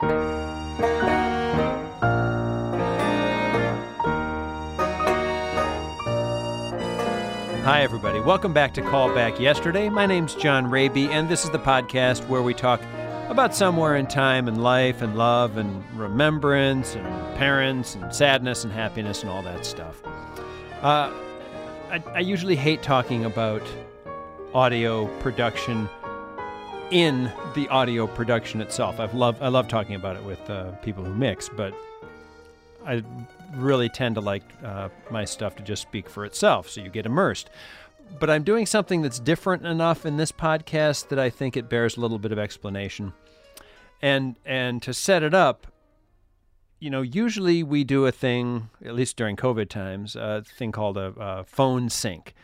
Hi, everybody. Welcome back to Call Back Yesterday. My name's John Rabe, and this is the podcast where we talk about somewhere in time and life and love and remembrance and parents and sadness and happiness and all that stuff. Uh, I, I usually hate talking about audio production in the audio production itself. I've loved, I love talking about it with uh, people who mix, but I really tend to like uh, my stuff to just speak for itself, so you get immersed. But I'm doing something that's different enough in this podcast that I think it bears a little bit of explanation. And and to set it up, you know, usually we do a thing, at least during COVID times, a thing called a, a phone sync.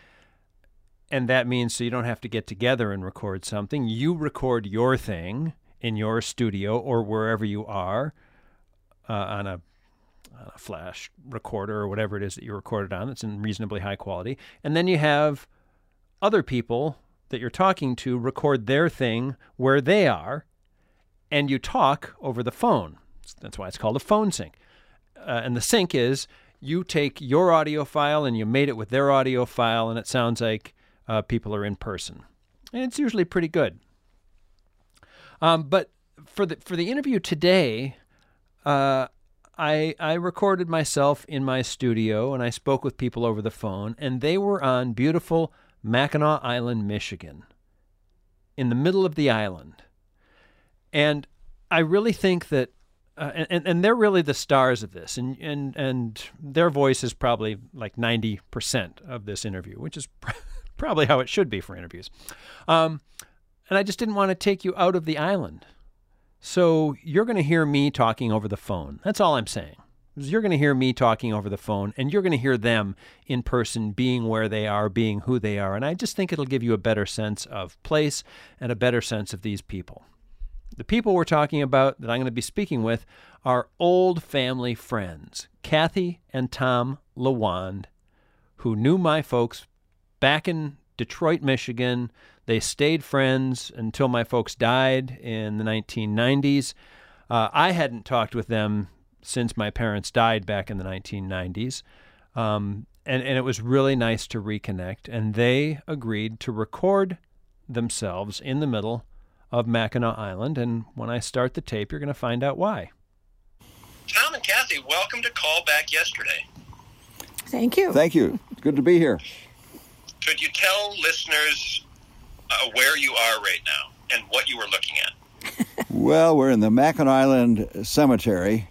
And that means so you don't have to get together and record something. You record your thing in your studio or wherever you are uh, on a a flash recorder or whatever it is that you recorded on that's in reasonably high quality. And then you have other people that you're talking to record their thing where they are, and you talk over the phone. That's why it's called a phone sync. Uh, and the sync is you take your audio file and you mate it with their audio file, and it sounds like uh, people are in person. And it's usually pretty good. Um, but for the for the interview today, uh, I I recorded myself in my studio and I spoke with people over the phone, and they were on beautiful Mackinac Island, Michigan, in the middle of the island. And I really think that, uh, and and they're really the stars of this, and and and their voice is probably like ninety percent of this interview, which is probably how it should be for interviews. Um, and I just didn't want to take you out of the island. So you're going to hear me talking over the phone. That's all I'm saying. You're going to hear me talking over the phone, and you're going to hear them in person being where they are, being who they are. And I just think it'll give you a better sense of place and a better sense of these people. The people we're talking about that I'm going to be speaking with are old family friends, Kathy and Tom LaWand, who knew my folks back in Detroit, Michigan. They stayed friends until my folks died in the 1990s. Uh, I hadn't talked with them since my parents died back in the 1990s. Um, and, and it was really nice to reconnect. And they agreed to record themselves in the middle of Mackinac Island. And when I start the tape, you're going to find out why. Tom and Kathy, welcome to Call Back Yesterday. Thank you. Thank you. Good to be here. Could you tell listeners uh, where you are right now and what you were looking at? well, we're in the Mackinac Island Cemetery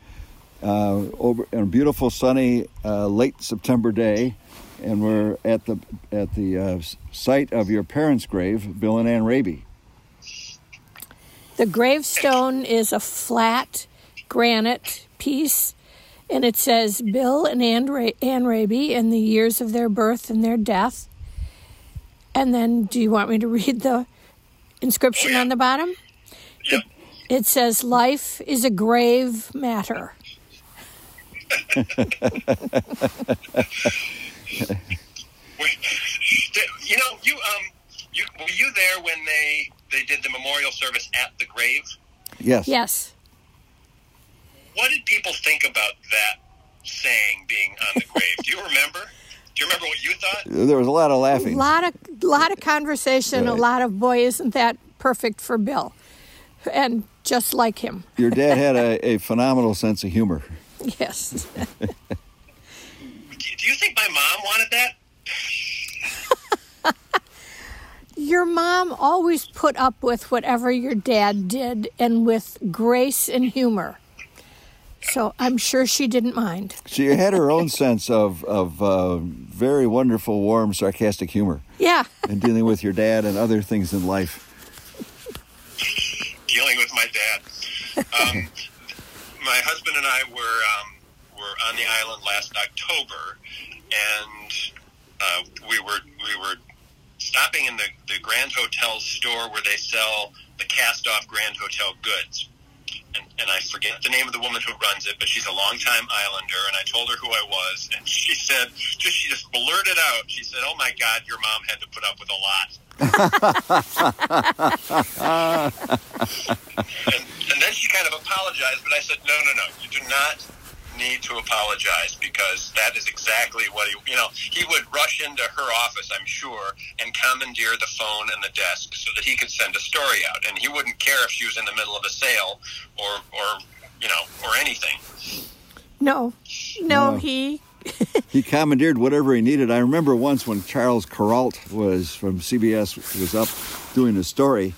uh, over on a beautiful sunny uh, late September day, and we're at the at the uh, site of your parents' grave, Bill and Ann Rabe. The gravestone is a flat granite piece, and it says Bill and Ann, Ra- Ann Rabe and the years of their birth and their death. And then, do you want me to read the inscription Oh, yeah. on the bottom? Yep. It says, Life is a grave matter. You know, you um, you were you there when they they did the memorial service at the grave? Yes. Yes. What did people think about that saying being on the grave? Do you remember? Do you remember what you thought? There was a lot of laughing. A laughing. lot of, lot of conversation, a lot of, boy, isn't that perfect for Bill. And just like him. Your dad had a, a phenomenal sense of humor. Yes. Do do you think my mom wanted that? Your mom always put up with whatever your dad did and with grace and humor. So I'm sure she didn't mind. She had her own sense of of uh, very wonderful, warm, sarcastic humor Yeah. in dealing with your dad and other things in life. Dealing with my dad. Um, my husband and I were um, were on the island last October, and uh, we were we were stopping in the, the Grand Hotel store where they sell the cast off Grand Hotel goods. And, and I forget the name of the woman who runs it, but she's a longtime Islander, and I told her who I was, and she said, just she just blurted out, she said, "Oh my God, your mom had to put up with a lot." and, and then then she kind of apologized, but I said, no, no, no, you do not need to apologize because that is exactly what he, you know, he would rush into her office, I'm sure, and commandeer the phone and the desk so that he could send a story out. And he wouldn't care if she was in the middle of a sale or, or you know, or anything. No, no, No. he. he commandeered whatever he needed. I remember once when Charles Kuralt was from CBS was up doing a story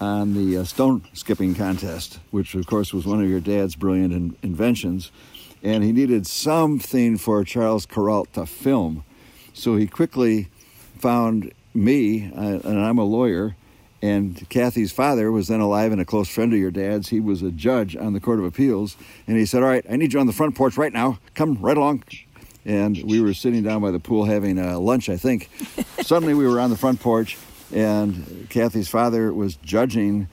on the uh, stone skipping contest, which of course was one of your dad's brilliant in- inventions, and he needed something for Charles Kuralt to film. So he quickly found me, uh, and I'm a lawyer, and Kathy's father was then alive and a close friend of your dad's. He was a judge on the Court of Appeals, and he said, "All right, I need you on the front porch right now. Come right along." And we were sitting down by the pool having uh, lunch, I think. Suddenly, we were on the front porch, and Kathy's father was judging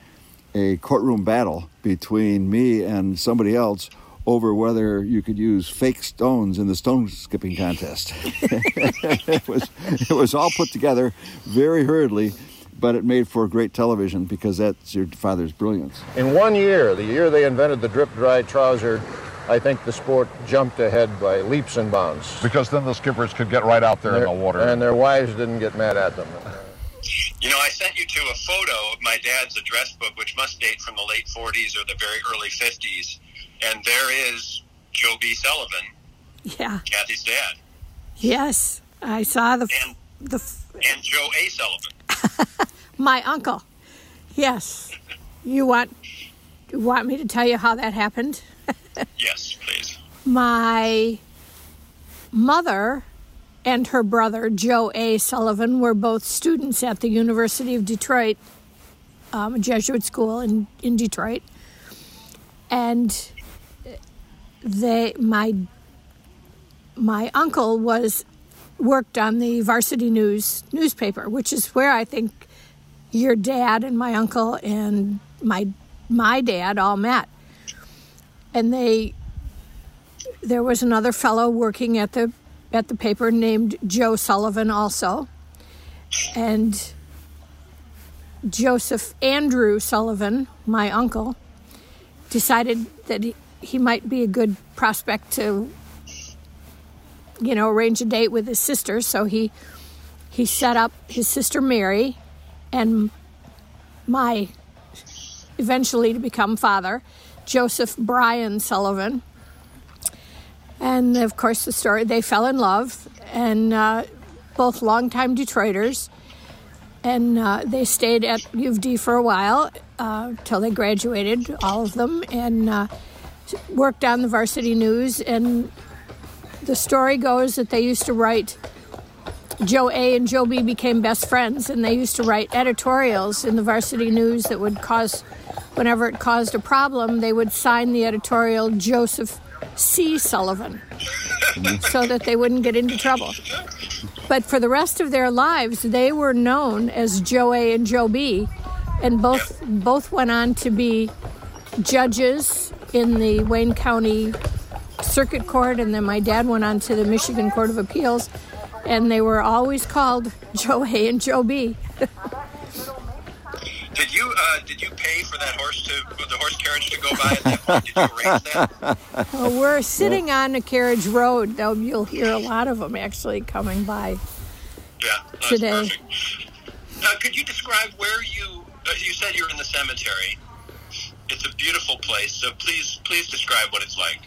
a courtroom battle between me and somebody else over whether you could use fake stones in the stone skipping contest. it was it was all put together very hurriedly, but it made for great television because that's your father's brilliance. In one year, the year they invented the drip dry trouser, I think the sport jumped ahead by leaps and bounds. Because then the skippers could get right out there in the water. And their wives didn't get mad at them. You know, I sent you to a photo of my dad's address book, which must date from the late 40s or the very early 50s. And there is Joe B. Sullivan, Yeah. Kathy's dad, Yes, I saw the and, the f- and Joe A. Sullivan. my uncle. Yes. You want you want me to tell you how that happened? Yes, please. My mother and her brother, Joe A. Sullivan, were both students at the University of Detroit, um, a Jesuit school in, in Detroit. And they, my, my uncle was worked on the Varsity News newspaper, which is where I think your dad and my uncle and my my dad all met. And they there was another fellow working at the at the paper named Joe Sullivan also. And Joseph Andrew Sullivan, my uncle, decided that he, he might be a good prospect to you know arrange a date with his sister. So he he set up his sister Mary and my eventually to become father Joseph Bryan Sullivan. And of course the story they fell in love and uh, both longtime Detroiters. And uh, they stayed at U of D for a while uh, till they graduated all of them. And uh, worked on the varsity news and the story goes that they used to write Joe A and Joe B became best friends, and they used to write editorials in the varsity news that would cause, whenever it caused a problem, they would sign the editorial Joseph C. Sullivan mm-hmm. so that they wouldn't get into trouble. But for the rest of their lives, they were known as Joe A and Joe B, and both both went on to be judges in the Wayne County Circuit Court, and then my dad went on to the Michigan Court of Appeals, and they were always called Joe A and Joe B. Did you uh, did you pay for that horse to for the horse carriage to go by at that point? Did you arrange that? Well, we're sitting on a carriage road, though you'll hear a lot of them actually coming by. Yeah, Today. perfect. Uh, could you describe where you? Uh, you said you're in the cemetery. It's a beautiful place. So please, please describe what it's like.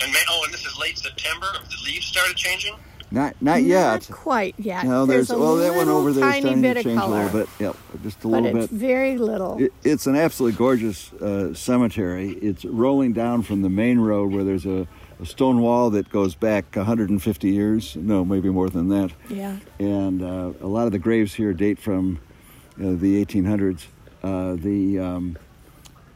And may, oh, and this is late September. The leaves started changing. Not not yet. Not quite yet. No, there's, a well that one little over there is tiny starting bit to of change color, a little bit. Yep, just a but little it's bit. very little. It, it's an absolutely gorgeous uh, cemetery. It's rolling down from the main road where there's a, a stone wall that goes back 150 years. No, maybe more than that. yeah. And uh, a lot of the graves here date from uh, the 1800s. Uh, the um,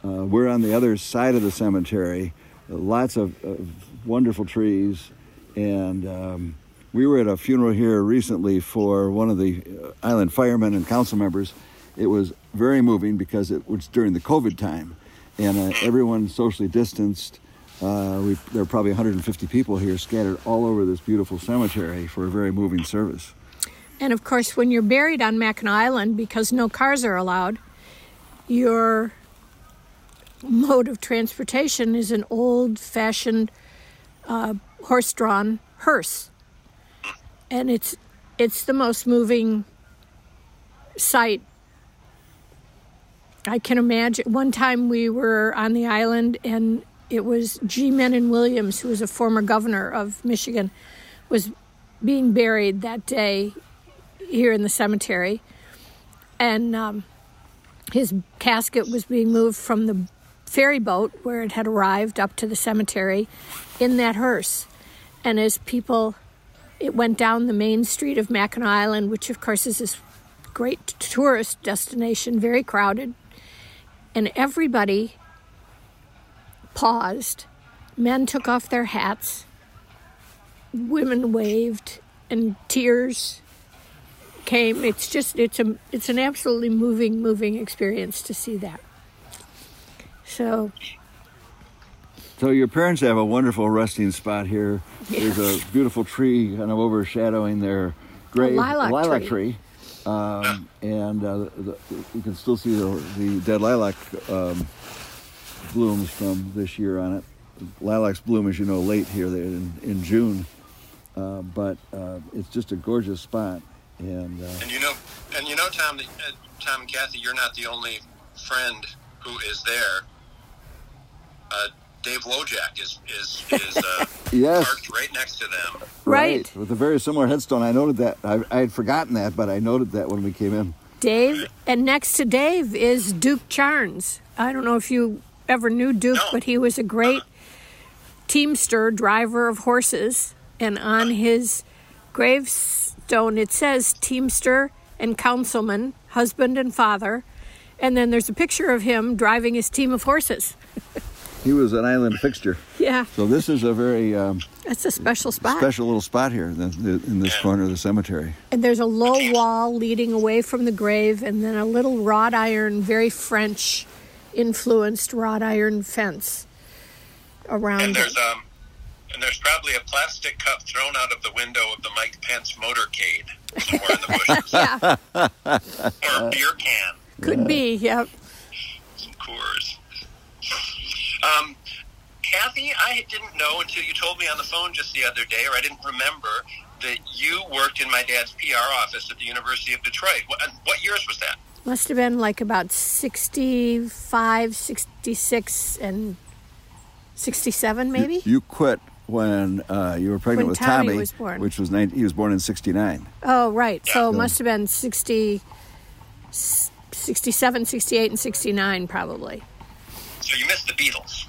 uh, we're on the other side of the cemetery. Lots of, of wonderful trees, and um, we were at a funeral here recently for one of the uh, island firemen and council members. It was very moving because it was during the COVID time, and uh, everyone socially distanced. Uh, we, there are probably 150 people here scattered all over this beautiful cemetery for a very moving service. And of course, when you're buried on Mackinac Island, because no cars are allowed, you're mode of transportation is an old fashioned uh, horse drawn hearse. And it's it's the most moving sight I can imagine. One time we were on the island and it was G. Mennen Williams, who was a former governor of Michigan, was being buried that day here in the cemetery. And um, his casket was being moved from the ferry boat where it had arrived up to the cemetery in that hearse. And as people, it went down the main street of Mackinac Island, which of course is this great tourist destination, very crowded. And everybody paused. Men took off their hats. Women waved, and tears came. It's just it's a it's an absolutely moving, moving experience to see that. So So your parents have a wonderful resting spot here. There's a beautiful tree kind of overshadowing their grave, lilac tree. Um, and uh, the, you can still see the, the dead lilac um, blooms from this year on it. Lilacs bloom, as you know, late here in, in June, uh, but uh, it's just a gorgeous spot. And, uh, And you know, and you know, Tom, uh, Tom and Kathy, you're not the only friend who is there. Uh, Dave Wojak is is is uh, Yes. parked right next to them. Right. with a very similar headstone. I noted that. I, I had forgotten that, but I noted that when we came in. Dave, and next to Dave is Duke Charnes. I don't know if you ever knew Duke, No. but he was a great teamster, driver of horses. And on his gravestone, it says teamster and councilman, husband and father. And then there's a picture of him driving his team of horses. He was an island fixture. Yeah, So this is a very um, that's a special spot. special little spot here in, the, in this corner of the cemetery. And there's a low wall leading away from the grave, and then a little wrought iron, very French influenced wrought iron fence around And it. there's um, and there's probably a plastic cup thrown out of the window of the Mike Pence motorcade somewhere in the bushes, Yeah, or a beer can, could be. Yep. some Coors. Um, Kathy, I didn't know until you told me on the phone just the other day, or I didn't remember that you worked in my dad's PR office at the University of Detroit. What, and what years was that? Must have been like about 65, 66, and 67, maybe? You quit when uh, you were pregnant When with Tommy Tommy, was born. which was 19, he was born in '69. Oh, right. So it must have been 60, 67, 68, and 69, probably. So you missed the Beatles.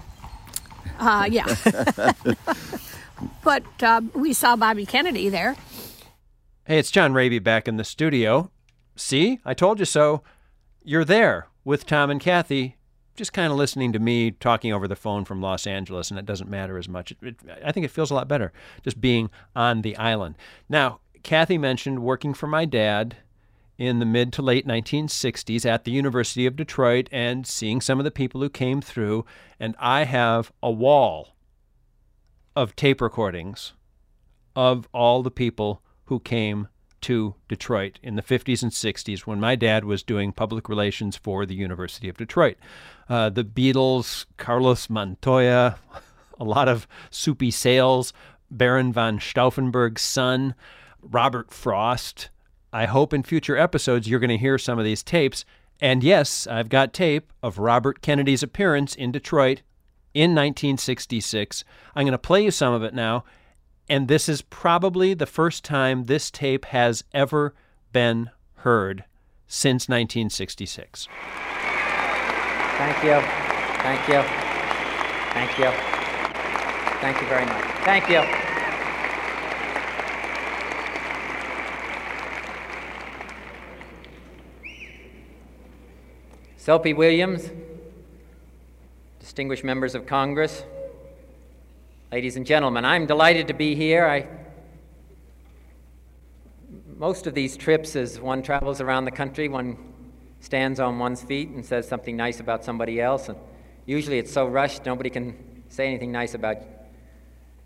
Uh, yeah. but uh, we saw Bobby Kennedy there. Hey, it's John Rabe back in the studio. See, I told you so. You're there with Tom and Kathy, just kind of listening to me talking over the phone from Los Angeles, and it doesn't matter as much. It, it, I think it feels a lot better just being on the island. Now, Kathy mentioned working for my dad in the mid to late 1960s at the University of Detroit and seeing some of the people who came through, and I have a wall of tape recordings of all the people who came to Detroit in the 50s and 60s when my dad was doing public relations for the University of Detroit. Uh, the Beatles, Carlos Montoya, a lot of soupy sales, Baron von Stauffenberg's son, Robert Frost. I hope in future episodes you're going to hear some of these tapes. And yes, I've got tape of Robert Kennedy's appearance in Detroit in 1966. I'm going to play you some of it now. And this is probably the first time this tape has ever been heard since 1966. Thank you. Thank you. Thank you. Thank you very much. Thank you. Soapy Williams, distinguished members of Congress, ladies and gentlemen, I'm delighted to be here. I, most of these trips, as one travels around the country, one stands on one's feet and says something nice about somebody else, and usually it's so rushed nobody can say anything nice about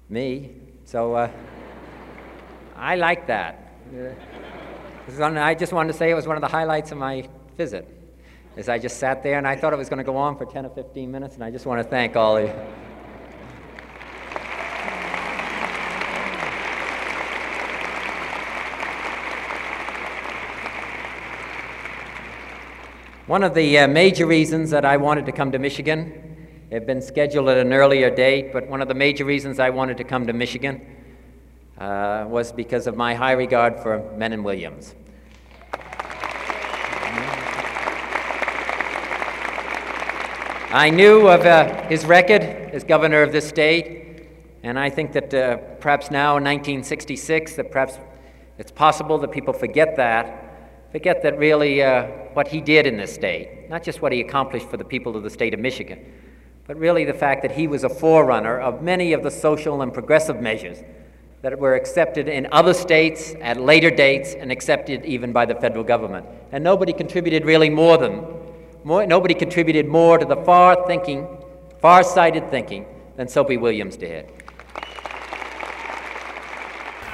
me. So uh, I like that. Uh, I just wanted to say it was one of the highlights of my visit. As I just sat there, and I thought it was going to go on for 10 or 15 minutes, and I just want to thank all of you. One of the uh, major reasons that I wanted to come to Michigan, it had been scheduled at an earlier date, but one of the major reasons I wanted to come to Michigan uh, was because of my high regard for Mennen Williams. I knew of uh, his record as governor of this state, and I think that uh, perhaps now in 1966, that perhaps it's possible that people forget that forget that really uh, what he did in this state, not just what he accomplished for the people of the state of Michigan, but really the fact that he was a forerunner of many of the social and progressive measures that were accepted in other states at later dates and accepted even by the federal government. And nobody contributed really more than, more, nobody contributed more to the far thinking, far-sighted thinking than Soapy Williams did.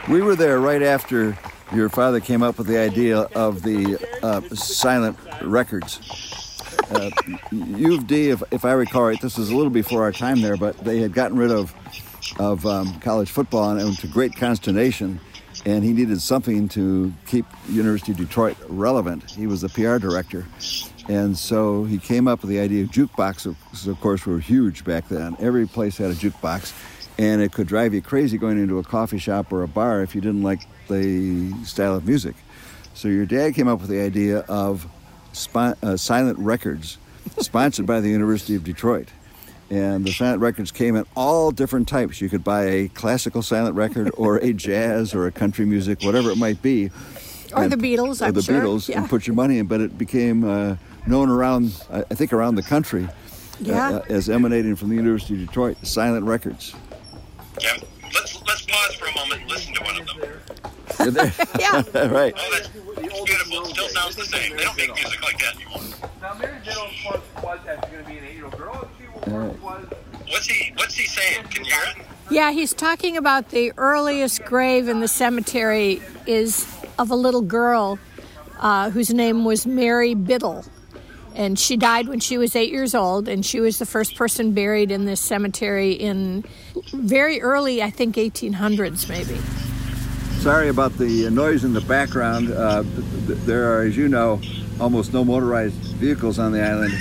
We were there right after your father came up with the idea of the uh, silent records. Uh, U of D, if, if I recall right, this was a little before our time there, but they had gotten rid of of um, college football, and, and to great consternation, and he needed something to keep University of Detroit relevant. He was the PR director, and so he came up with the idea of jukeboxes. Of course, were huge back then. Every place had a jukebox, and it could drive you crazy going into a coffee shop or a bar if you didn't like the style of music. So your dad came up with the idea of uh, silent records, sponsored by the University of Detroit. And the silent records came in all different types. You could buy a classical silent record, or a jazz, or a country music, whatever it might be. Or and, the Beatles, or I'm the sure. Beatles, yeah. and put your money in. But it became uh, known around, I think, around the country uh, yeah. uh, as emanating from the University of Detroit, silent records. Yeah. Let's let's pause for a moment and listen to one of them. yeah. right. Oh, that's, that's beautiful. It still sounds the same. They don't make music like that anymore. Now, Mary Diddle, of was going to be an eight-year-old girl. She was, was. What's he What's he saying? Can you hear it? Yeah, he's talking about the earliest grave in the cemetery is of a little girl uh, whose name was Mary Biddle. And she died when she was eight years old, and she was the first person buried in this cemetery in very early, I think, 1800s, maybe. Sorry about the noise in the background. Uh, there are, as you know, almost no motorized vehicles on the island.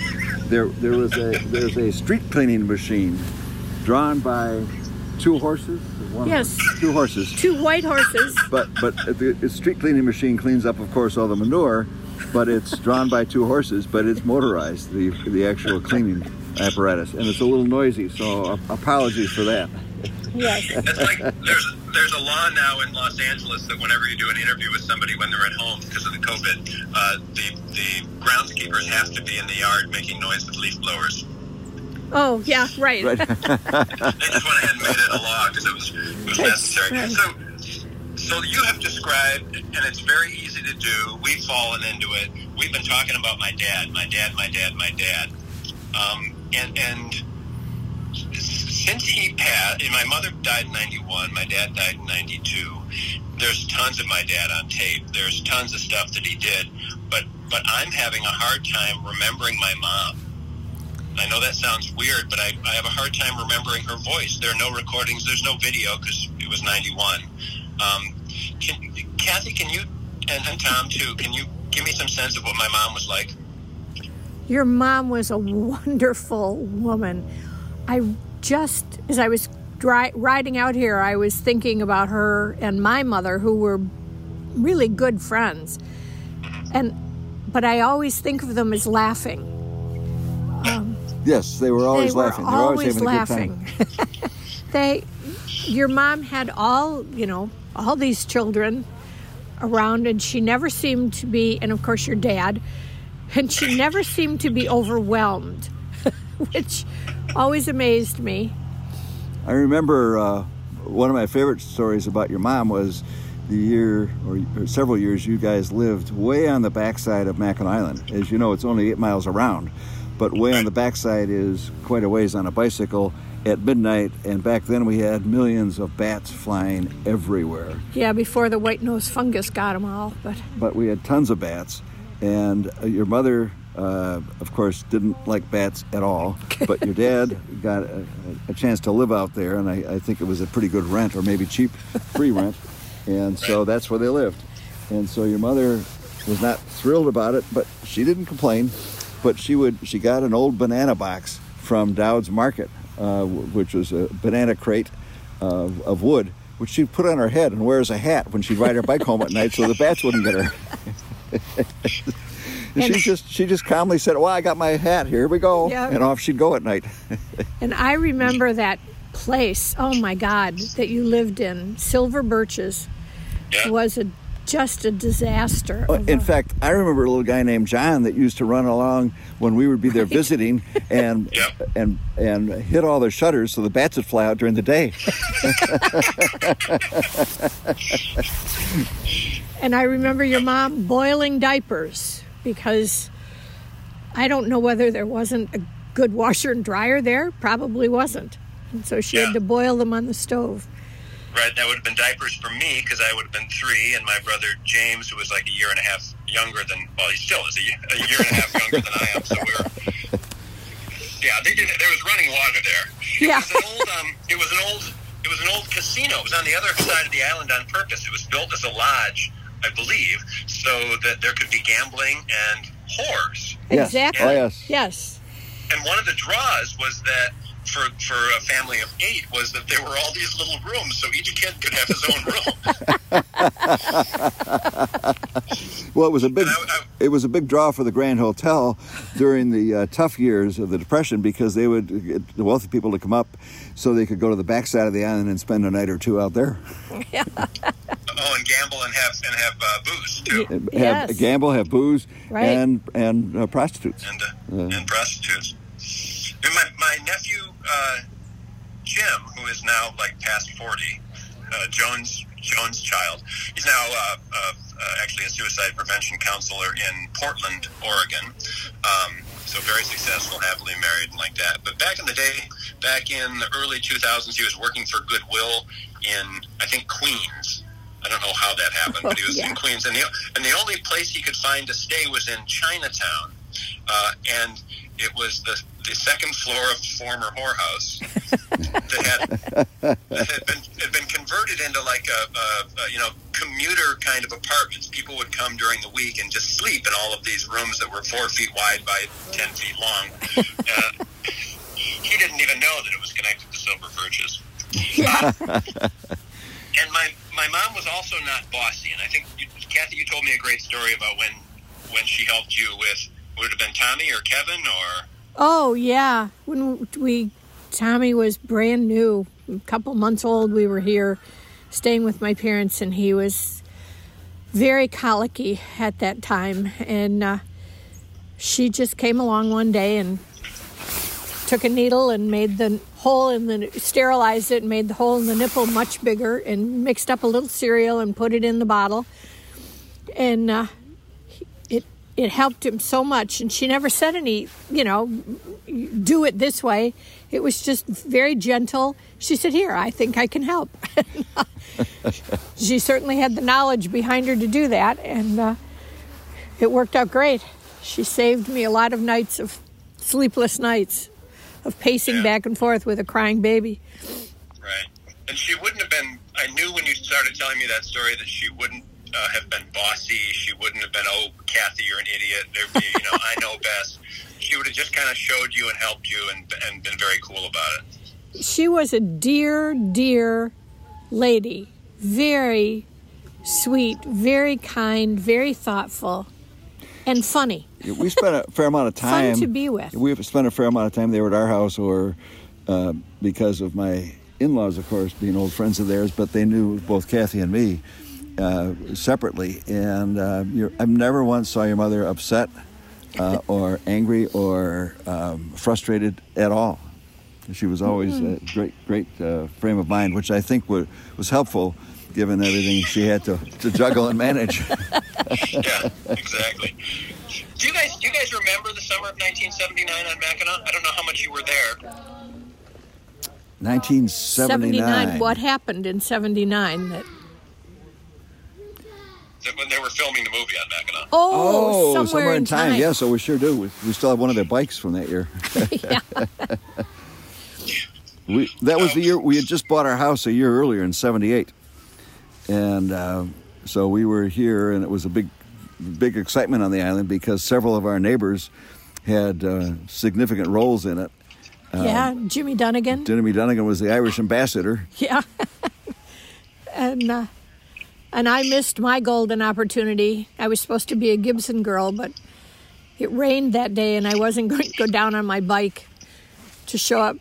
There, there was a there's a street cleaning machine drawn by two horses. One, yes, two horses. Two white horses. But but the street cleaning machine cleans up, of course, all the manure. But it's drawn by two horses, but it's motorized. The the actual cleaning apparatus, and it's a little noisy. So apologies for that. Yes. It's like there's there's a law now in Los Angeles that whenever you do an interview with somebody when they're at home because of the COVID, uh, the the groundskeepers have to be in the yard making noise with leaf blowers. Oh yeah, right. right. they just went ahead and made it a law because it was it was necessary. Right. So. So you have described, and it's very easy to do. We've fallen into it. We've been talking about my dad, my dad, my dad, my dad, um, and and since he passed, and my mother died in 91, my dad died in 92. There's tons of my dad on tape. There's tons of stuff that he did, but but I'm having a hard time remembering my mom. I know that sounds weird, but I, I have a hard time remembering her voice. There are no recordings. There's no video because it was 91. Um, can, Kathy, can you, and, and Tom too, can you give me some sense of what my mom was like? Your mom was a wonderful woman. I just as I was dry, riding out here, I was thinking about her and my mother, who were really good friends, and but I always think of them as laughing. Um, yes, they were always they were laughing. Always they were always laughing. a good time. they, your mom had all you know, all these children around, and she never seemed to be, and of course your dad, and she never seemed to be overwhelmed, which always amazed me. I remember uh, one of my favorite stories about your mom was the year or, or, several years you guys lived way on the backside of Mackinac Island. As you know, it's only eight miles around, but way on the backside is quite a ways on a bicycle at midnight. And back then we had millions of bats flying everywhere. Yeah, before the white nose fungus got them all, but but we had tons of bats. And uh, your mother uh, of course, didn't like bats at all. But your dad got a, a chance to live out there, and I, I think it was a pretty good rent, or maybe cheap, free rent. And so that's where they lived. And so your mother was not thrilled about it, but she didn't complain. But she would she got an old banana box from Doud's Market, uh, which was a banana crate uh, of wood, which she'd put on her head and wear as a hat when she'd ride her bike home at night, so the bats wouldn't get her. and she just she just calmly said, "Well, I got my hat. Here we go," Yep. and off she'd go at night. And I remember that place, oh my God, that you lived in, Silver Birches, Yeah. was a just a disaster. Oh, of In a- fact, I remember a little guy named John that used to run along when we would be there visiting and Yep. and and hit all the shutters so the bats would fly out during the day. And I remember your mom boiling diapers because I don't know whether there wasn't a good washer and dryer there. Probably wasn't. And so she Yeah. had to boil them on the stove. Right, that would have been diapers for me because I would have been three, and my brother James, who was like a year and a half younger than, well, he still is a, ye- a year and a half younger than I am. So we were, yeah, they did, there was running water there. Yeah. It was an old, um, it was an old, it was an old casino. It was on the other side of the island on purpose. It was built as a lodge, I believe, so that there could be gambling and whores. Yes. Exactly. Oh yes. Yes. And one of the draws was that for for a family of eight was that there were all these little rooms, so each kid could have his own room. Well, it was a big I- I- it was a big draw for the Grand Hotel during the uh, tough years of the Depression because they would get the wealthy people to come up so they could go to the backside of the island and spend a night or two out there. Oh, and gamble and have and have uh, booze too, Have Yes. gamble, have booze, Right. and and uh, prostitutes. and uh, and prostitutes. And my my nephew uh, Jim, who is now like past forty, uh, Jones Jones' child. He's now uh, uh, uh, actually a suicide prevention counselor in Portland, Oregon. Um, so very successful, happily married, and like that. But back in the day, back in the early 2000s, he was working for Goodwill in I think Queens. I don't know how that happened, but he was Yeah. in Queens, and the and the only place he could find to stay was in Chinatown, uh, and it was the the second floor of the former whorehouse that had that had been had been converted into like a, a, a you know commuter kind of apartments. People would come during the week and just sleep in all of these rooms that were four feet wide by ten feet long. Uh, he didn't even know that it was connected to Silver Birches. and my my mom was also not bossy, and I think you, Kathy, you told me a great story about when when she helped you with would it have been Tommy or Kevin or? Oh yeah, when we Tommy was brand new, a couple months old, we were here staying with my parents, and he was very colicky at that time, and uh, she just came along one day and took a needle and made the hole in the sterilized it and made the hole in the nipple much bigger and mixed up a little cereal and put it in the bottle. And uh, it it helped him so much and she never said any you know do it this way. It was just very gentle. She said here i think i can help. She certainly had the knowledge behind her to do that and uh, it worked out great. She saved me a lot of nights of sleepless nights of pacing Yeah. back and forth with a crying baby Right. And she wouldn't have been, I knew when you started telling me that story that she wouldn't uh, have been bossy. She wouldn't have been, oh, Kathy, you're an idiot. There'd be, you know, I know best. She would have just kind of showed you and helped you and, and been very cool about it. she was a dear, dear lady. Very sweet, very kind, very thoughtful, and funny. We spent a fair amount of time. Fun time to be with. We've spent a fair amount of time there at our house, or uh, because of my in-laws, of course, being old friends of theirs. But they knew both Kathy and me uh, separately, and uh, you're, I've never once saw your mother upset uh, or angry or um, frustrated at all. She was always Mm-hmm. a great, great uh, frame of mind, which I think wa- was helpful given everything she had to, to juggle and manage. yeah, exactly. Do you guys, do you guys remember the summer of 1979 on Mackinac? I don't know how much you were there. 1979. 79. What happened in 79 that that when they were filming the movie on Mackinac. Oh, somewhere, in time. Yeah, so we sure do. We, we still have one of their bikes from that year. we that was the year we had just bought our house a year earlier in '78, and uh, so we were here, and it was a big, big excitement on the island because several of our neighbors had uh, significant roles in it. yeah, Jimmy Dunnigan. Jimmy Dunnigan was the Irish ambassador. Yeah. and uh, and I missed my golden opportunity. I was supposed to be a Gibson girl, but it rained that day, and I wasn't going to go down on my bike to show up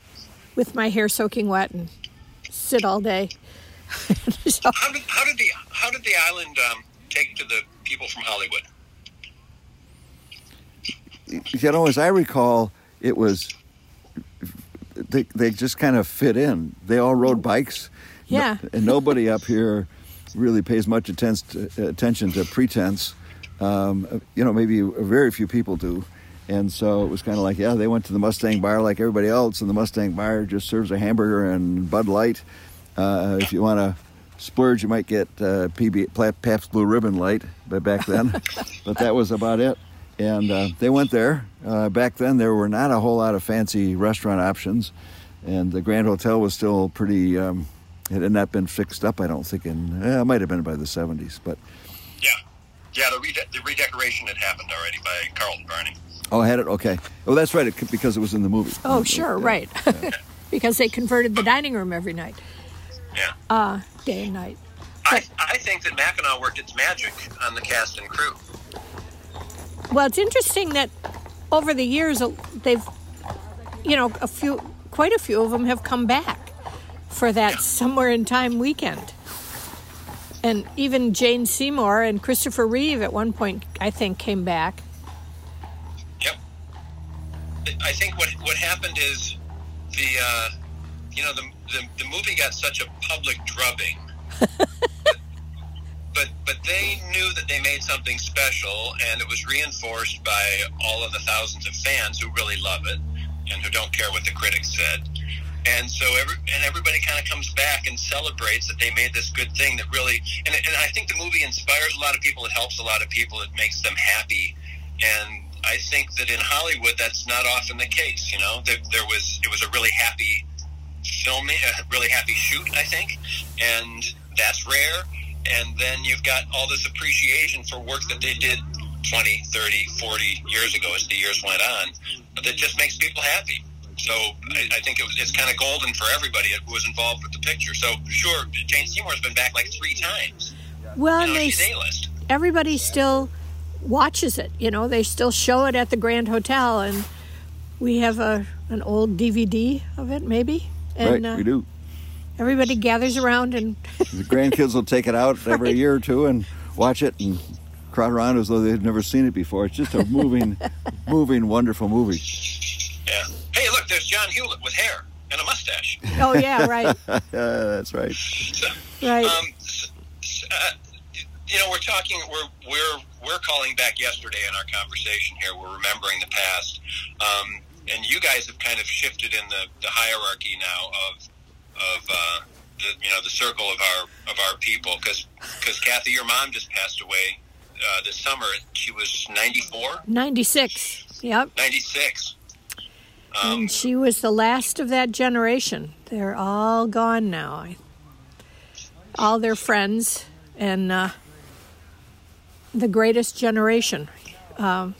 with my hair soaking wet and sit all day. so, How did, how did the how did the island um, take to the people from Hollywood? you know, as I recall, it was they they just kind of fit in. They all rode bikes. No- Yeah. and nobody up here really pays much attention to, attention to pretense. Um, you know, maybe very few people do. And so it was kind of like, yeah, they went to the Mustang Bar like everybody else, and the Mustang Bar just serves a hamburger and Bud Light. Uh, if you want to splurge, you might get uh, PB Pla- Pabst Blue Ribbon Light, but back then, but that was about it. And uh, they went there. Uh, back then, there were not a whole lot of fancy restaurant options, and the Grand Hotel was still pretty. Um, it had not been fixed up, I don't think. and eh, it might have been by the '70s, but Yeah, yeah. The, rede- the redecoration had happened already by Carleton Varney. oh, I had it. Okay. Oh, that's right. It, because it was in the movie. oh, sure, Yeah. right. because they converted the dining room every night, Yeah. uh, day and night. I, I think that Mackinac worked its magic on the cast and crew. Well, it's interesting that over the years uh, they've, you know, a few, quite a few of them have come back for that somewhere in time weekend. And even Jane Seymour and Christopher Reeve at one point, I think, came back. Yep. I think what what happened is the uh, you know the, the the movie got such a public drubbing. but but they knew that they made something special, and it was reinforced by all of the thousands of fans who really love it and who don't care what the critics said. And so every and everybody kind of comes back and celebrates that they made this good thing that really and, and I think the movie inspires a lot of people. It helps a lot of people. It makes them happy. And I think that in Hollywood, that's not often the case. You know, there, there was it was a really happy filming, a really happy shoot. I think, and that's rare. And then you've got all this appreciation for work that they did 20, 30, 40 years ago as the years went on. That just makes people happy. So I, I think it was, it's kind of golden for everybody who was involved with the picture. So sure, Jane Seymour's been back like three times. Well, You know, they, everybody still watches it. You know, they still show it at the Grand Hotel, and we have a an old DVD of it, maybe. And right, uh, we do. everybody gathers around and The grandkids will take it out every Right. year or two and watch it and crowd around as though they'd never seen it before. It's just a moving, moving, wonderful movie. Yeah. Hey, look, there's John Hewlett with hair and a mustache. oh yeah, right, Uh, that's right. So, right. um, s- s- uh, you know, we're talking. We're we're we're calling back yesterday in our conversation here. We're remembering the past, um, and you guys have kind of shifted in the, the hierarchy now of of uh, the you know the circle of our of our people because because Kathy, your mom just passed away uh, this summer. She was 94, Ninety six. Yep. 96. Um, and she was the last of that generation. They're all gone now. All their friends and uh, the greatest generation. Um,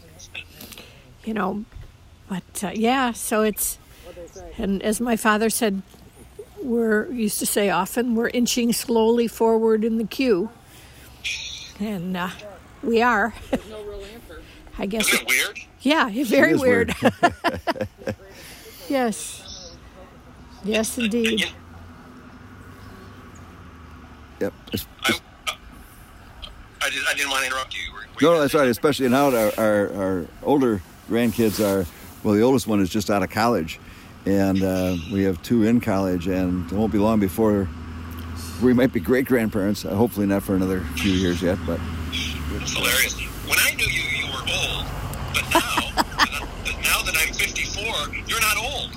you know, but uh, yeah, so it's, and as my father said, we're used to say often, we're inching slowly forward in the queue. And uh, we are. I guess. Isn't it weird? Yeah, very weird. weird. yes. Yes, indeed. Yep. It's- I, I, did, I didn't want to interrupt you. Were- were you No, gonna that's right. Especially now, our, our, our older grandkids are, well, the oldest one is just out of college. And uh, we have two in college, and it won't be long before we might be great grandparents. Uh, hopefully, not for another few years yet, but It's hilarious. When I knew you, you were old, but now, but now that I'm 54, you're not old.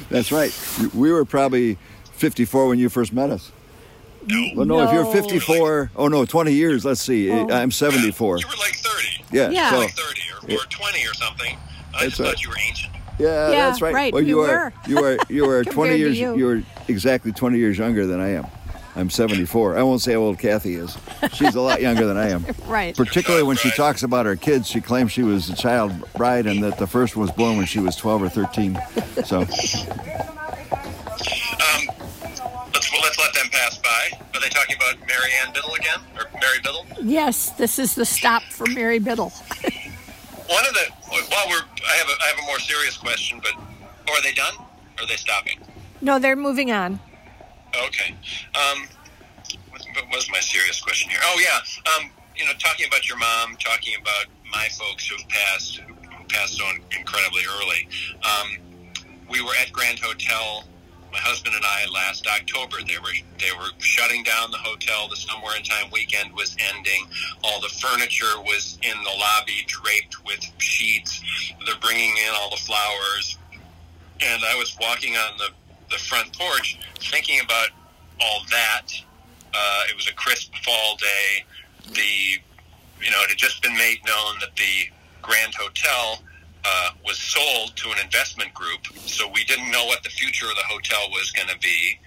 that's right. We were probably 54 when you first met us. No. Well, no, if you're 54, oh no, 20 years. Let's see. Oh. I'm 74. You were like 30, Yeah. Yeah. So, like 30 or, or 20 or something. I That's just right. thought you were ancient. yeah, Yeah, that's right. right, Well, you, you are. were. You are. You are 20 years. you. You are exactly 20 years younger than I am. I'm 74. I won't say how old Kathy is. She's a lot younger than I am. Right. Particularly when she talks about her kids, she claims she was a child bride and that the first was born when she was 12 or 13. So, Let's well, let's let them pass by. Are they talking about Mary Ann Biddle again, or Mary Biddle? Yes, this is the stop for Mary Biddle. One of the while we're I have a I have a more serious question, but are they done? Or are they stopping? No, they're moving on. Okay. Um, what, what was my serious question here? Oh yeah. Um, you know, talking about your mom, talking about my folks who've passed, who passed on incredibly early. Um, we were at Grand Hotel, my husband and I, last October. They were they were shutting down the hotel. The Somewhere in Time weekend was ending. All the furniture was in the lobby, draped with sheets. They're bringing in all the flowers, and I was walking on the the front porch, thinking about all that. Uh, it was a crisp fall day. The you know it had just been made known that the Grand Hotel uh, was sold to an investment group, so we didn't know what the future of the hotel was going to be.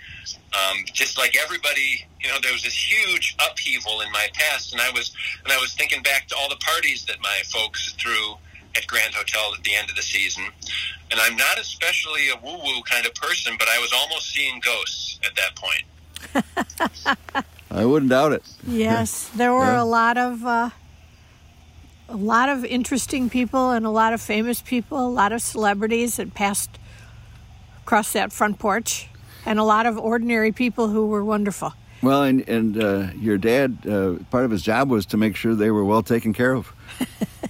Um, just like everybody, you know, there was this huge upheaval in my past, and I was and I was thinking back to all the parties that my folks threw at Grand Hotel at the end of the season. And I'm not especially a woo woo kind of person, but I was almost seeing ghosts at that point. I wouldn't doubt it. Yes, there were Yeah. a lot of uh, a lot of interesting people and a lot of famous people, a lot of celebrities that passed across that front porch, and a lot of ordinary people who were wonderful. Well, and and uh, your dad, uh, part of his job was to make sure they were well taken care of.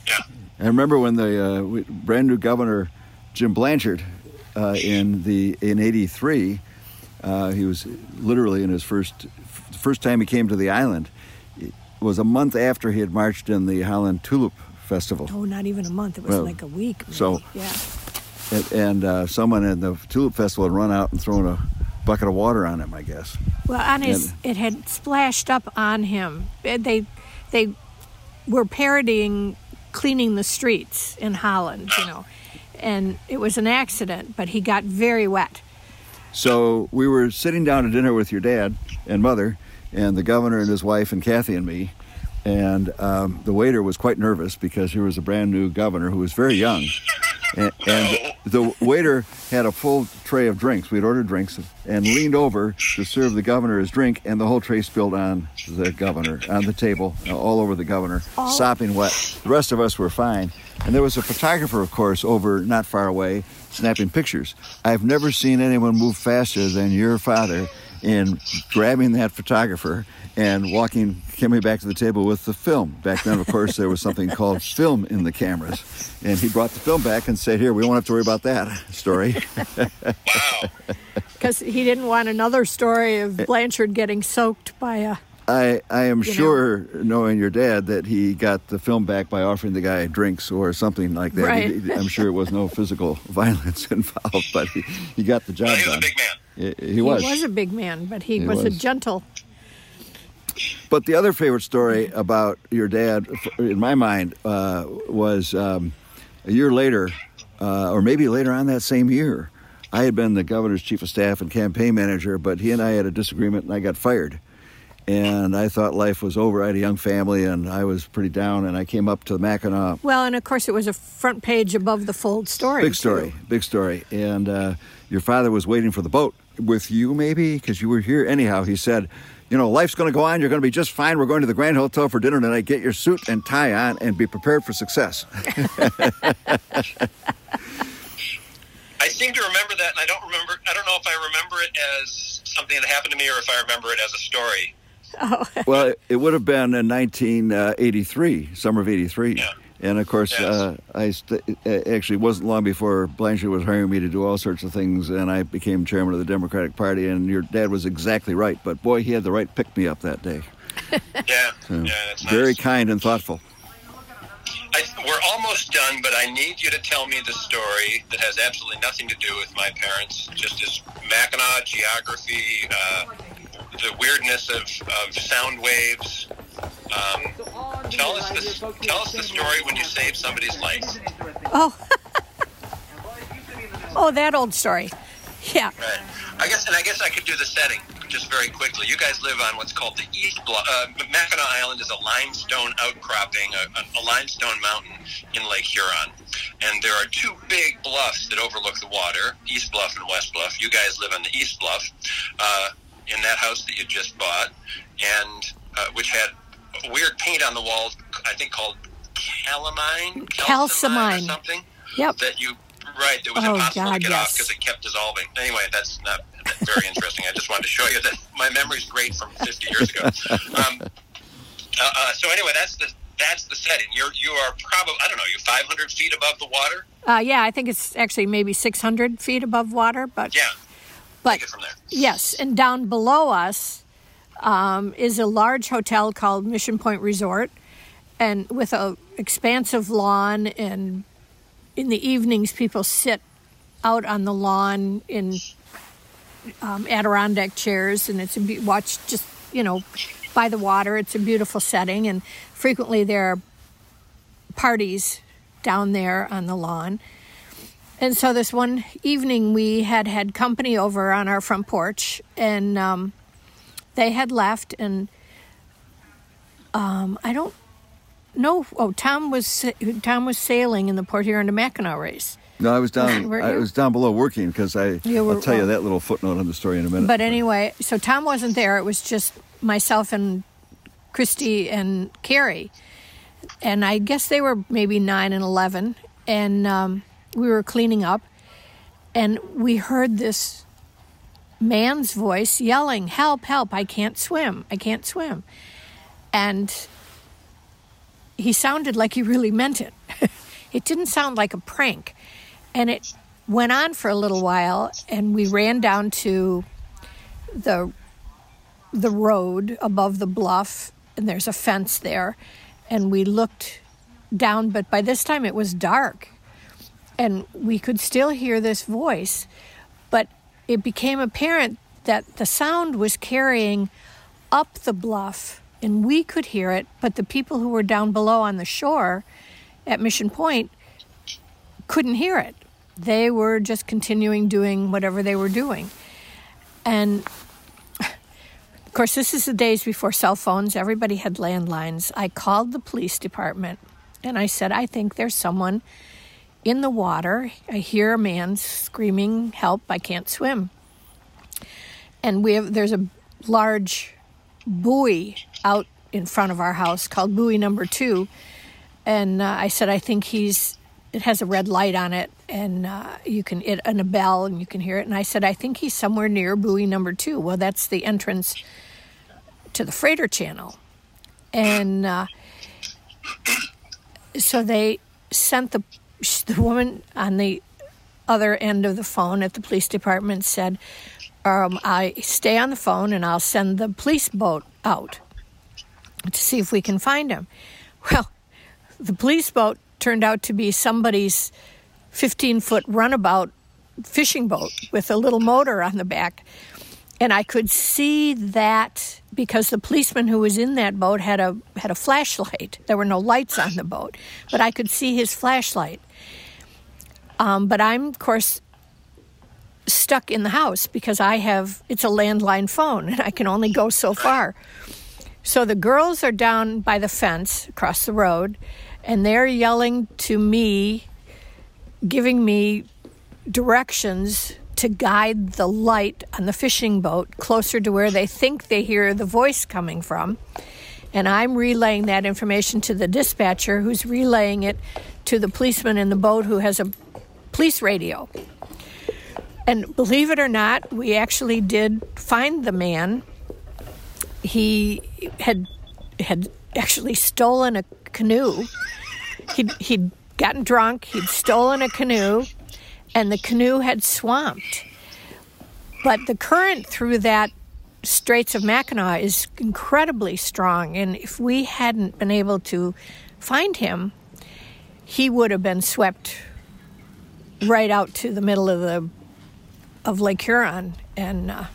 Yeah. I remember when the uh, brand new governor, Jim Blanchard, uh, in the in '83, uh, he was literally in his first first time he came to the island. It was a month after he had marched in the Holland Tulip Festival. Oh, not even a month; it was Well, like a week. maybe. so- yeah, And, and uh, someone in the Tulip Festival had run out and thrown a bucket of water on him, I guess. well, on his And- it had splashed up on him. They they were parodying cleaning the streets in Holland, you know, and it was an accident, but he got very wet. So we were sitting down to dinner with your dad and mother, and the governor and his wife and Kathy and me. And um, the waiter was quite nervous because here was a brand new governor who was very young. And, and the waiter had a full tray of drinks. We'd ordered drinks and leaned over to serve the governor his drink, and the whole tray spilled on the governor, on the table, uh, all over the governor, sopping wet. The rest of us were fine. And there was a photographer, of course, over not far away, snapping pictures. I've never seen anyone move faster than your father in grabbing that photographer and walking, coming back to the table with the film. Back then, of course, there was something called film in the cameras. And he brought the film back and said, Here, we won't have to worry about that story. Wow. Because he didn't want another story of Blanchard getting soaked by a. I, I am know. sure, knowing your dad, that he got the film back by offering the guy drinks or something like that. Right. He- I'm sure it was no physical violence involved, but he, he got the job Well, he was a done. big man. He, he was. He was a big man, but he, He was, a gentle. But the other favorite story about your dad, in my mind, uh, was um, a year later, uh, or maybe later on that same year. I had been the governor's chief of staff and campaign manager, but he and I had a disagreement, and I got fired. And I thought life was over. I had a young family, and I was pretty down. And I came up to Mackinac Well, and of course, it was a front page above the fold story. Big too. story, big story. And uh, your father was waiting for the boat with you, maybe, because you were here. Anyhow, he said, You know, life's going to go on. You're going to be just fine. We're going to the Grand Hotel for dinner tonight. Get your suit and tie on and be prepared for success. I seem to remember that, and I don't remember. I don't know if I remember it as something that happened to me or if I remember it as a story. well, it, it would have been in 1983, summer of 83. Yeah. And of course, Yes. uh, I st- it actually wasn't long before Blanchard was hiring me to do all sorts of things, and I became chairman of the Democratic Party. And your dad was exactly right, but boy, he had the right pick me up that day. Yeah, yeah, that's Very nice. kind and thoughtful. I, we're almost done, but I need you to tell me the story that has absolutely nothing to do with my parents. Just as Mackinac geography, uh, the weirdness of, of sound waves. Um, tell us the, tell us the story when you saved somebody's life. Oh. oh, that old story. Yeah. Right. I guess, and I guess I could do the setting just very quickly. You guys live on what's called the East Bluff. Uh, Mackinac Island is a limestone outcropping, a, a limestone mountain in Lake Huron. And there are two big bluffs that overlook the water, East Bluff and West Bluff. You guys live on the East Bluff, uh, in that house that you just bought, and uh, which had weird paint on the walls, I think called calamine, calcimine, or something. Yep. That you right. It was Oh, impossible God, to get off because it kept dissolving. Anyway, that's not very interesting. I just wanted to show you that my memory's great from 50 years ago. Um, uh, uh, so anyway, that's the that's the setting. You're you are probably I don't know you 500 feet above the water. Uh, yeah, I think it's actually maybe 600 feet above water, but Yeah, but take it from there. yes, and down below us um, is a large hotel called Mission Point Resort, and with a expansive lawn. And in the evenings, people sit out on the lawn in um, Adirondack chairs, and it's a be- watch just you know by the water. It's a beautiful setting, and frequently there are parties down there on the lawn. And so this one evening, we had had company over on our front porch, and um, they had left, and um, I don't know. Oh, Tom was Tom was sailing in the Port Huron to Mackinac race. No, I was down. I was down below working because I. You were- I'll tell you that little footnote on the story in a minute. But anyway, so Tom wasn't there. It was just myself and Christy and Carrie. And I guess they were maybe nine and 11. And um, we were cleaning up. And we heard this man's voice yelling, Help, help, I can't swim. I can't swim. And he sounded like he really meant it. it didn't sound like a prank. And it went on for a little while, and we ran down to the the road above the bluff, and there's a fence there, and we looked down. But by this time, it was dark, and we could still hear this voice, but it became apparent that the sound was carrying up the bluff, and we could hear it, but the people who were down below on the shore at Mission Point couldn't hear it. They were just continuing doing whatever they were doing. And of course, this is the days before cell phones. Everybody had landlines. I called the police department and I said, I think there's someone in the water. I hear a man screaming, Help, I can't swim. And we have there's a large buoy out in front of our house called buoy number two. And uh, I said, I think he's it has a red light on it and uh, you can it and a bell and you can hear it. And i said i think he's somewhere near buoy number two. Well that's the entrance to the freighter channel. And uh, so they sent the the woman on the other end of the phone at the police department said um, i stay on the phone and i'll send the police boat out to see if we can find him. Well the police boat turned out to be somebody's 15 foot runabout fishing boat with a little motor on the back. And I could see that because the policeman who was in that boat had a had a flashlight. There were no lights on the boat, but I could see his flashlight. Um, but I'm of course stuck in the house because I have it's a landline phone and I can only go so far. So the girls are down by the fence across the road and they're yelling to me, giving me directions to guide the light on the fishing boat closer to where they think they hear the voice coming from. And I'm relaying that information to the dispatcher, who's relaying it to the policeman in the boat who has a police radio. And believe it or not, we actually did find the man. He had had actually stolen a canoe. He'd, he'd gotten drunk, he'd stolen a canoe, and the canoe had swamped. But the current through that Straits of Mackinac is incredibly strong, and if we hadn't been able to find him, he would have been swept right out to the middle of the of Lake Huron, and uh,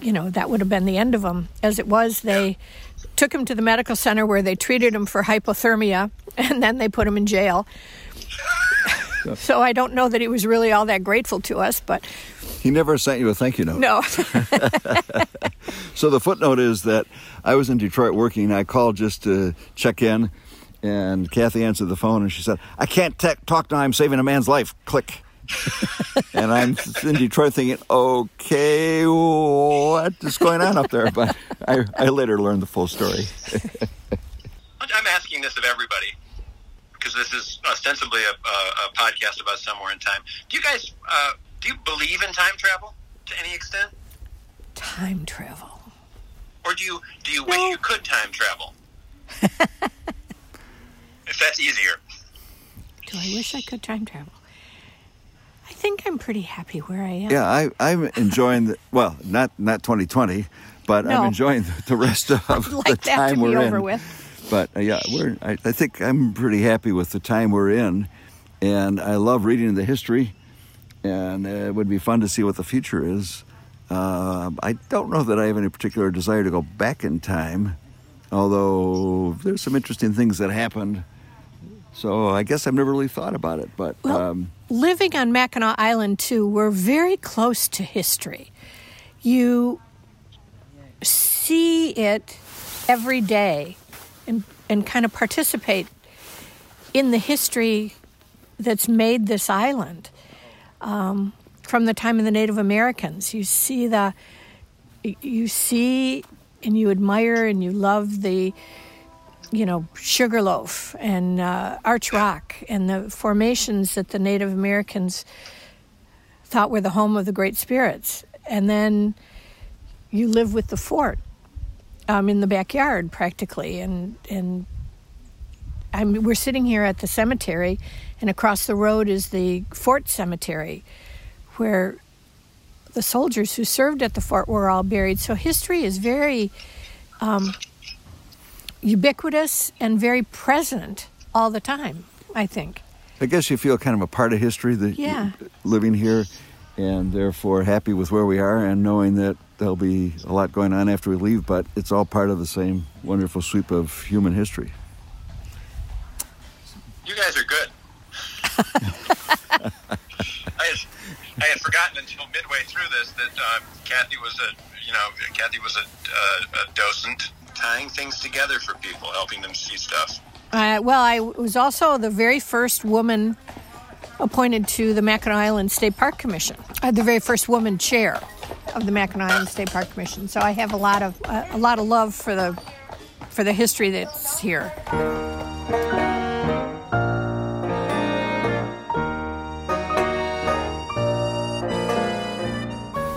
you know, that would have been the end of him. As it was, they took him to the medical center where they treated him for hypothermia, and then they put him in jail. so I don't know that he was really all that grateful to us, but He never sent you a thank you note. no. So the footnote is that I was in Detroit working. I called just to check in, and Kathy answered the phone and she said, "I can't te- talk now. I'm saving a man's life." Click. And I'm in Detroit thinking, "Okay, what is going on up there?" But I, I later learned the full story. I'm asking this of everybody because this is ostensibly a, a, a podcast about somewhere in time. Do you guys uh, do you believe in time travel to any extent, Time travel. or do you do you wish No. you could time travel? if that's easier. Do I wish I could time travel? I think I'm pretty happy where I am. Yeah, I, I'm enjoying the well, not not 2020, but No. I'm enjoying the, the rest of the like that to time be we're over in. with. But uh, yeah, we're. I, I think I'm pretty happy with the time we're in, and I love reading the history, and uh, it would be fun to see what the future is. Uh, I don't know that I have any particular desire to go back in time, although there's some interesting things that happened. So I guess I've never really thought about it, but Well, um, living on Mackinac Island too, we're very close to history. You see it every day and and kind of participate in the history that's made this island um, from the time of the Native Americans. You see the you see and you admire and you love the you know, Sugarloaf and uh, Arch Rock and the formations that the Native Americans thought were the home of the Great Spirits. And then you live with the fort um, in the backyard practically. And, and I'm, we're sitting here at the cemetery, and across the road is the fort cemetery where the soldiers who served at the fort were all buried. So history is very um, ubiquitous and very present all the time, I think. I guess you feel kind of a part of history that Yeah. living here, and therefore happy with where we are, and knowing that there'll be a lot going on after we leave, but it's all part of the same wonderful sweep of human history. You guys are good. I had, I had forgotten until midway through this that um, Kathy was a you know Kathy was a, uh, a docent tying things together for people, helping them see stuff. Uh, well, I was also the very first woman appointed to the Mackinac Island State Park Commission. Uh, the very first woman chair of the Mackinac Island State Park Commission. So I have a lot of uh, a lot of love for the for the history that's here.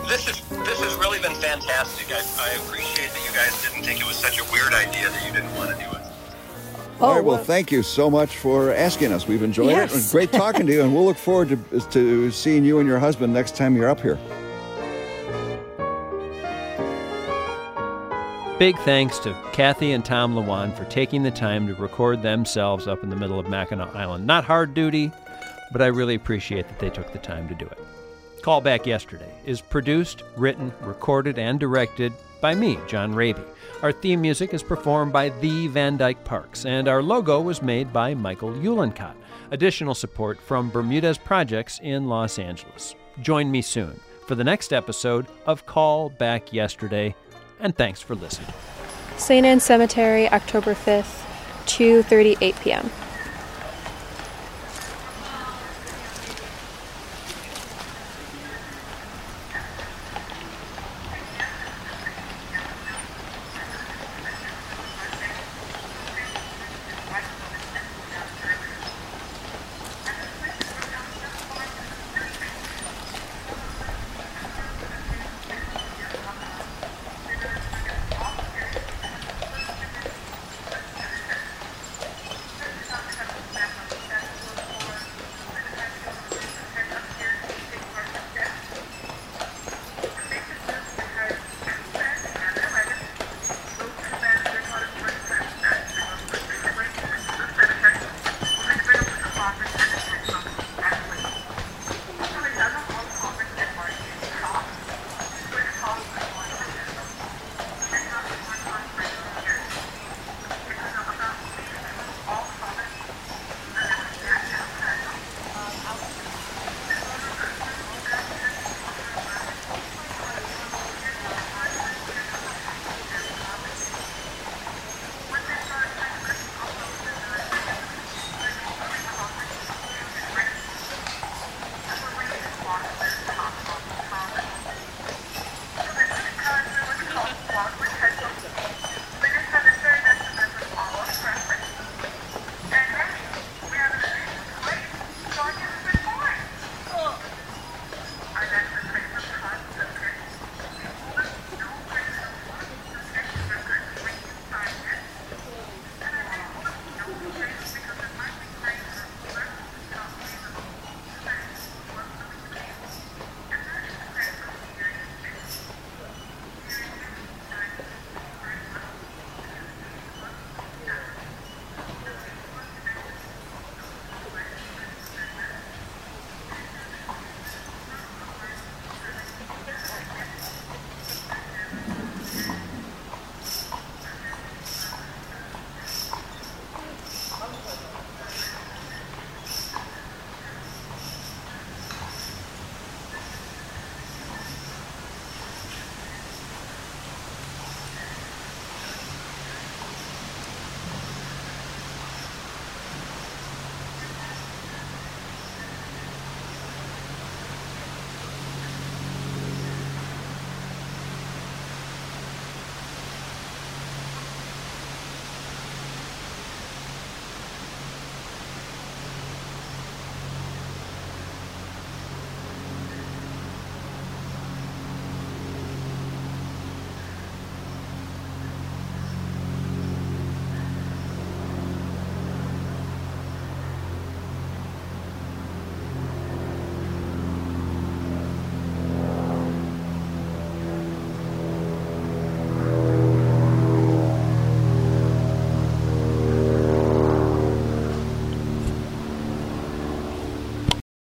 This is this has really been fantastic. I, I appreciate was such a weird idea that you didn't want to do it. all right, oh, well, well- thank you so much for asking us. We've enjoyed it. Yes. It was great talking to you, and we'll look forward to, to seeing you and your husband next time you're up here. Big thanks to Kathy and Tom Lewand for taking the time to record themselves up in the middle of Mackinac Island. Not hard duty, but I really appreciate that they took the time to do it. Call Back Yesterday is produced, written, recorded, and directed by me, John Rabe. Our theme music is performed by the Van Dyke Parks, and our logo was made by Michael Uhlencott. Additional support from Bermudez Projects in Los Angeles. Join me soon for the next episode of Call Back Yesterday, and thanks for listening. St. Anne Cemetery, October 5th, 2:38 p.m.